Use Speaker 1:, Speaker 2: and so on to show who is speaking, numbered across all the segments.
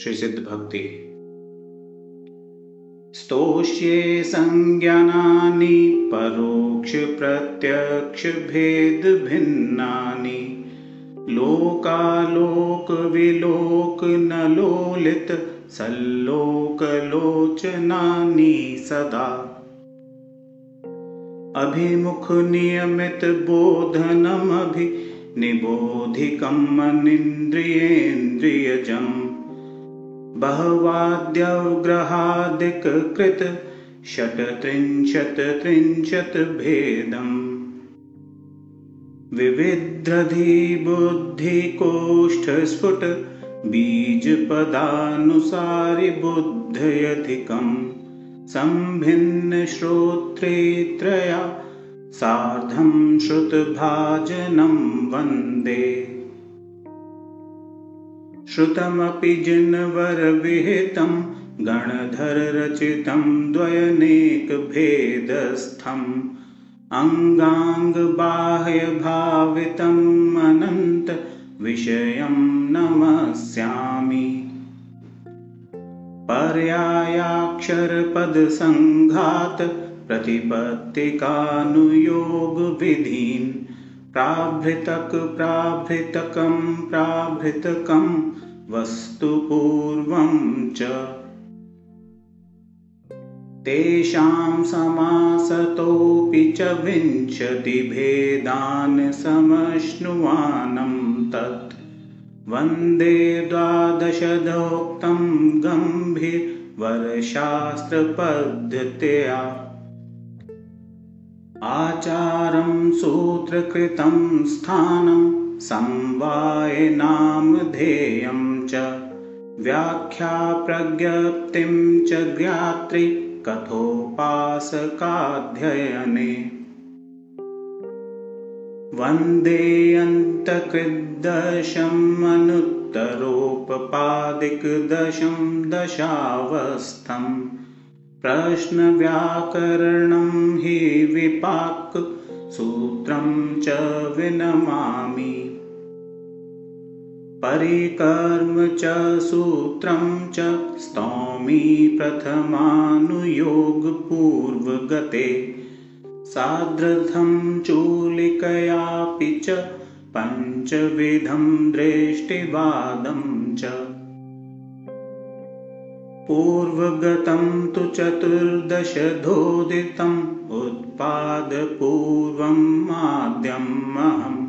Speaker 1: श्री सिद्ध भक्ति स्तोष्ये संज्ञानानि परोक्षप्रत्यक्षभेदभिन्नानि लोचनानि सदा। अभिमुखनियमितबोधनमभि निबोधिकम् अनिन्द्रियेन्द्रियजम् निबोधिकमनिन्द्रियेन्द्रियजम् बहवाद्यग्रहादिककृत षट्त्रिंशत् भेदम् विविध्रधिबुद्धिकोष्ठस्फुट बीजपदानुसारि बुद्धयधिकम् सम्भिन्नश्रोत्रेत्रया सार्धं श्रुतभाजनं वन्दे श्रुतमपि जिनवरविहितं गणधररचितं द्वयनेकभेदस्थम् अङ्गाङ्गबाह्यभावितम् अनन्तविषयं नमस्यामि। पर्यायाक्षरपदसङ्घात प्रतिपत्तिकानुयोगविधीन् प्राभृतक प्राभृतकं प्राभृतकं वस्तुपूर्वं च तेषां समासतोऽपि च विंशतिभेदान् समश्नुवानं तत् वन्दे द्वादशदोक्तं गम्भीरवरशास्त्रपद्धत्या आचारं सूत्रकृतं स्थानं संवायनामधेयं च व्याख्याप्रज्ञप्तिं च ज्ञात्रि कथोपासकाध्ययने। वन्देऽन्तकृद्दशमनुत्तरोपपादिकदशं दशावस्थम् प्रश्नव्याकरणं हि विपाक सूत्रं च विनमामि परिकर्म च सूत्रं च स्तौमि प्रथमानुयोगपूर्वगते। साद्रथं चूलिकयापि च पञ्चविधं दृष्टिवादं च। पूर्वगतं तु चतुर्दशधोदितम् उत्पादपूर्वं माद्यमहम्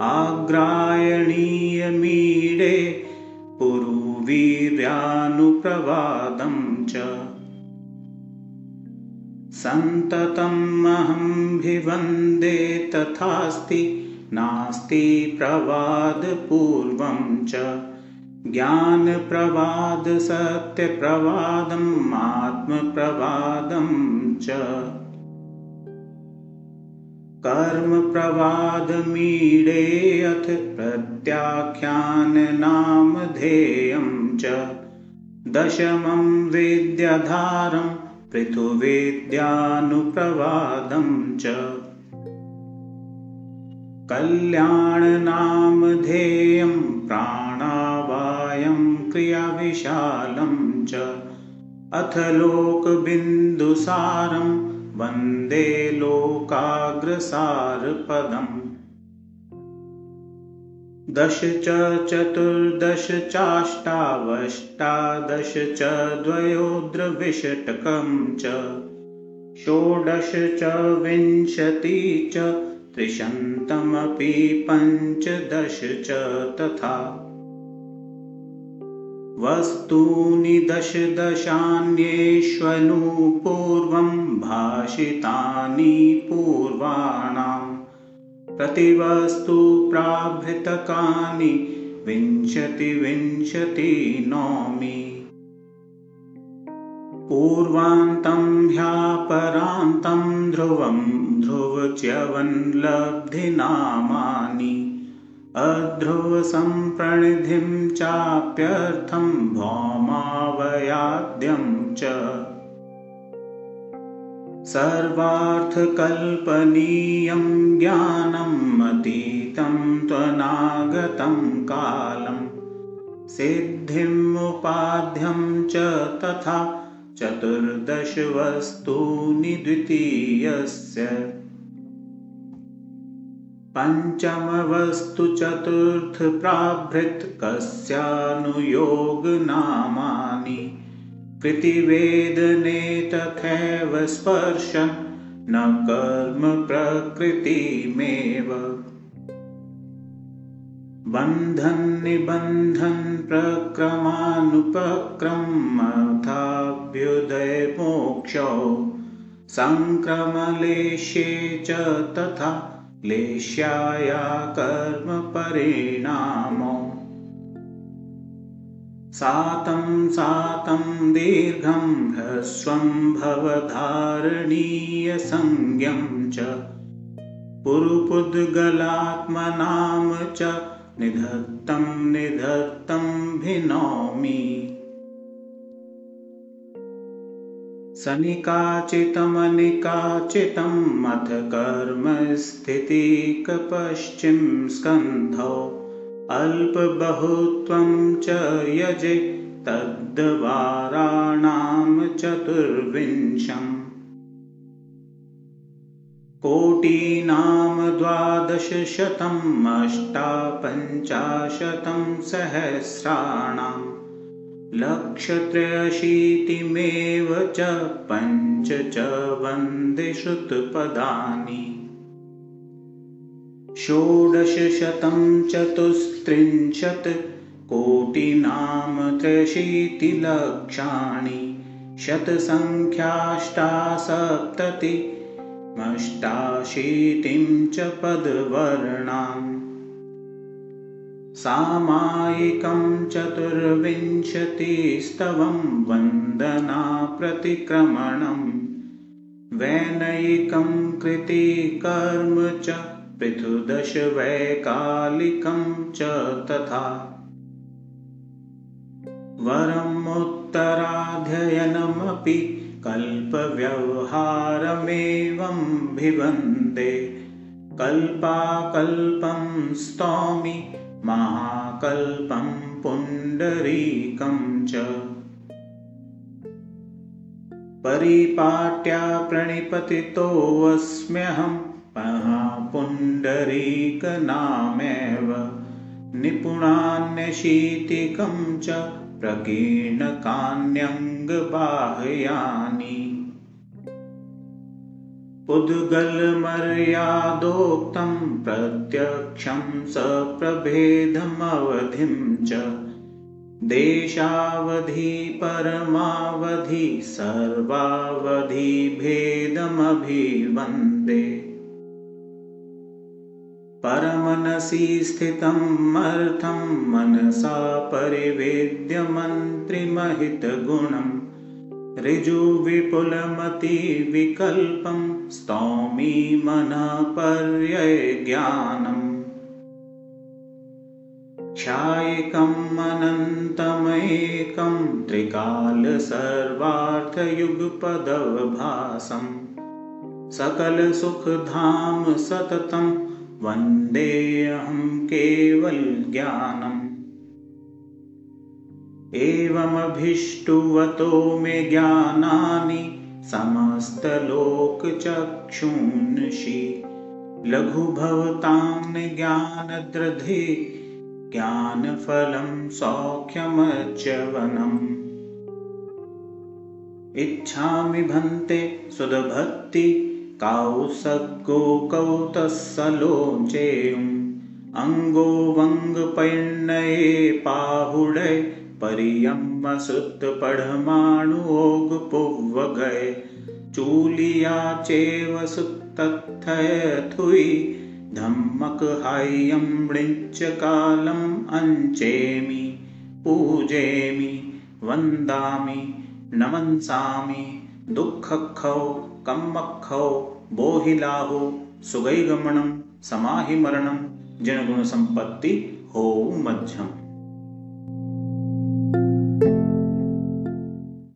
Speaker 1: आग्रायणीयमीडे पुरुवीर्यानुप्रवादं च। सन्ततमहंभिवन्दे तथास्ति नास्ति प्रवादपूर्वं च। ज्ञानप्रवादसत्यप्रवादम् आत्मप्रवादं च कर्मप्रवादमीडेऽथ प्रत्याख्याननामधेयं च दशमं वेद्यधारं पृथुवेद्यानुप्रवादं च कल्याणनामधेयं प्राणावायं क्रियाविशालं च अथ लोकबिन्दुसारं वन्दे लोकाग्रसारपदम्। दश च चतुर्दश चाष्टावष्टादश च द्वयोद्रविषटकं च। षोडश च विंशति च त्रिशन्तमपि पञ्चदश च तथा वस्तूनि दश दशान्येष्वनुपूर्वं भाषितानि पूर्वाणाम् प्रतिवस्तु प्राभृतकानि विंशति विंशति नौमि पूर्वान्तं ह्यापरान्तं ध्रुवं ध्रुवच्यवन्लब्धिनामानि अध्रुवसम्प्रणिधिं चाप्यर्थं भौमावयाद्यं च। सर्वार्थकल्पनीयं ज्ञानम् अतीतं त्वनागतं कालं। सिद्धिमुपाध्यं च तथा चतुर्दशवस्तूनि द्वितीयस्य पञ्चमवस्तु चतुर्थप्राभृत् कस्यानुयोगनामानि कृतिवेदने तथैव स्पर्शन् न कर्म प्रकृतिमेव। बन्धन् निबन्धन् प्रक्रमानुपक्रमथाभ्युदयमोक्षौ सङ्क्रमलेशे च तथा लेश्याया कर्मपरिणामो। सातं सातं दीर्घं ह्रस्वं भवधारणीयसंज्ञं च। पुरुपुद्गलात्मनाम च निधत्तं निधत्तं भिनोमि सनिकाचितमनिकाचितम् अथ कर्मस्थितिकपश्चिं स्कन्धौ अल्पबहुत्वं च यजे तद्वाराणां चतुर्विंशम् कोटीनां द्वादशशतम् अष्टापञ्चाशतं सहस्राणाम् लक्षत्रयशीतिमेव च पञ्च च वन्दे श्रुतपदानि षोडशशतं चतुस्त्रिंशत् कोटिनाम त्र्यशीतिलक्षाणि शतसङ्ख्याष्टासप्ततिमष्टाशीतिं च पदवर्णाम् सामायिकं चतुर्विंशतिस्तवं वन्दनाप्रतिक्रमणं वैनयिकं कृतिकर्म च पृथुदशवैकालिकं च तथा। वरमुत्तराध्ययनमपि कल्पव्यवहारमेवं भिवन्दे। कल्पाकल्पं स्तौमि महाकल्पं पुण्डरीकं च। परिपाट्या प्रणिपतितोऽस्म्यहं महापुण्डरीकनामेव। निपुणान्यशीतिकं च प्रकीर्णकान्यङ्गबाह्यानि उद्गलमर्यादोक्तं प्रत्यक्षं सप्रभेदमवधिं च। देशावधि परमावधि सर्वावधिभेदमभिवन्दे परमनसि स्थितम् अर्थं मनसा परिवेद्यमन्त्रिमहितगुणम् ऋजुविपुलमतिविकल्पं स्तौमि मनपर्ययज्ञानम् क्षायिकम् अनन्तमेकं त्रिकालसर्वार्थयुगपदवभासम् सकलसुखधाम सततं वन्देऽहं केवलज्ञानम् एवमभिष्टुवतो मे ज्ञानानि समस्तलोकचक्षूंषि। लघुभवतां ज्ञानद्रधे ज्ञानफलं सौख्यमच्यवनम् इच्छामि भन्ते सुदभक्ति कौसगोकौतस्सलोचेयुम् अङ्गो वङ्गपैर्णये पाहुडे पर्यम्मसुत्पढमाणुगपुवगय चूलिया चेव सुत्तथयथुयि धम्मकहाय्यं मृञ्चकालम् अञ्चेमि पूजेमि वन्दामि नमंसामि दुःखखौ कम्मखौ बोहिलाहु सुगैगमनं समाहिमरणं जिनगुणसम्पत्ति हो मध्यम्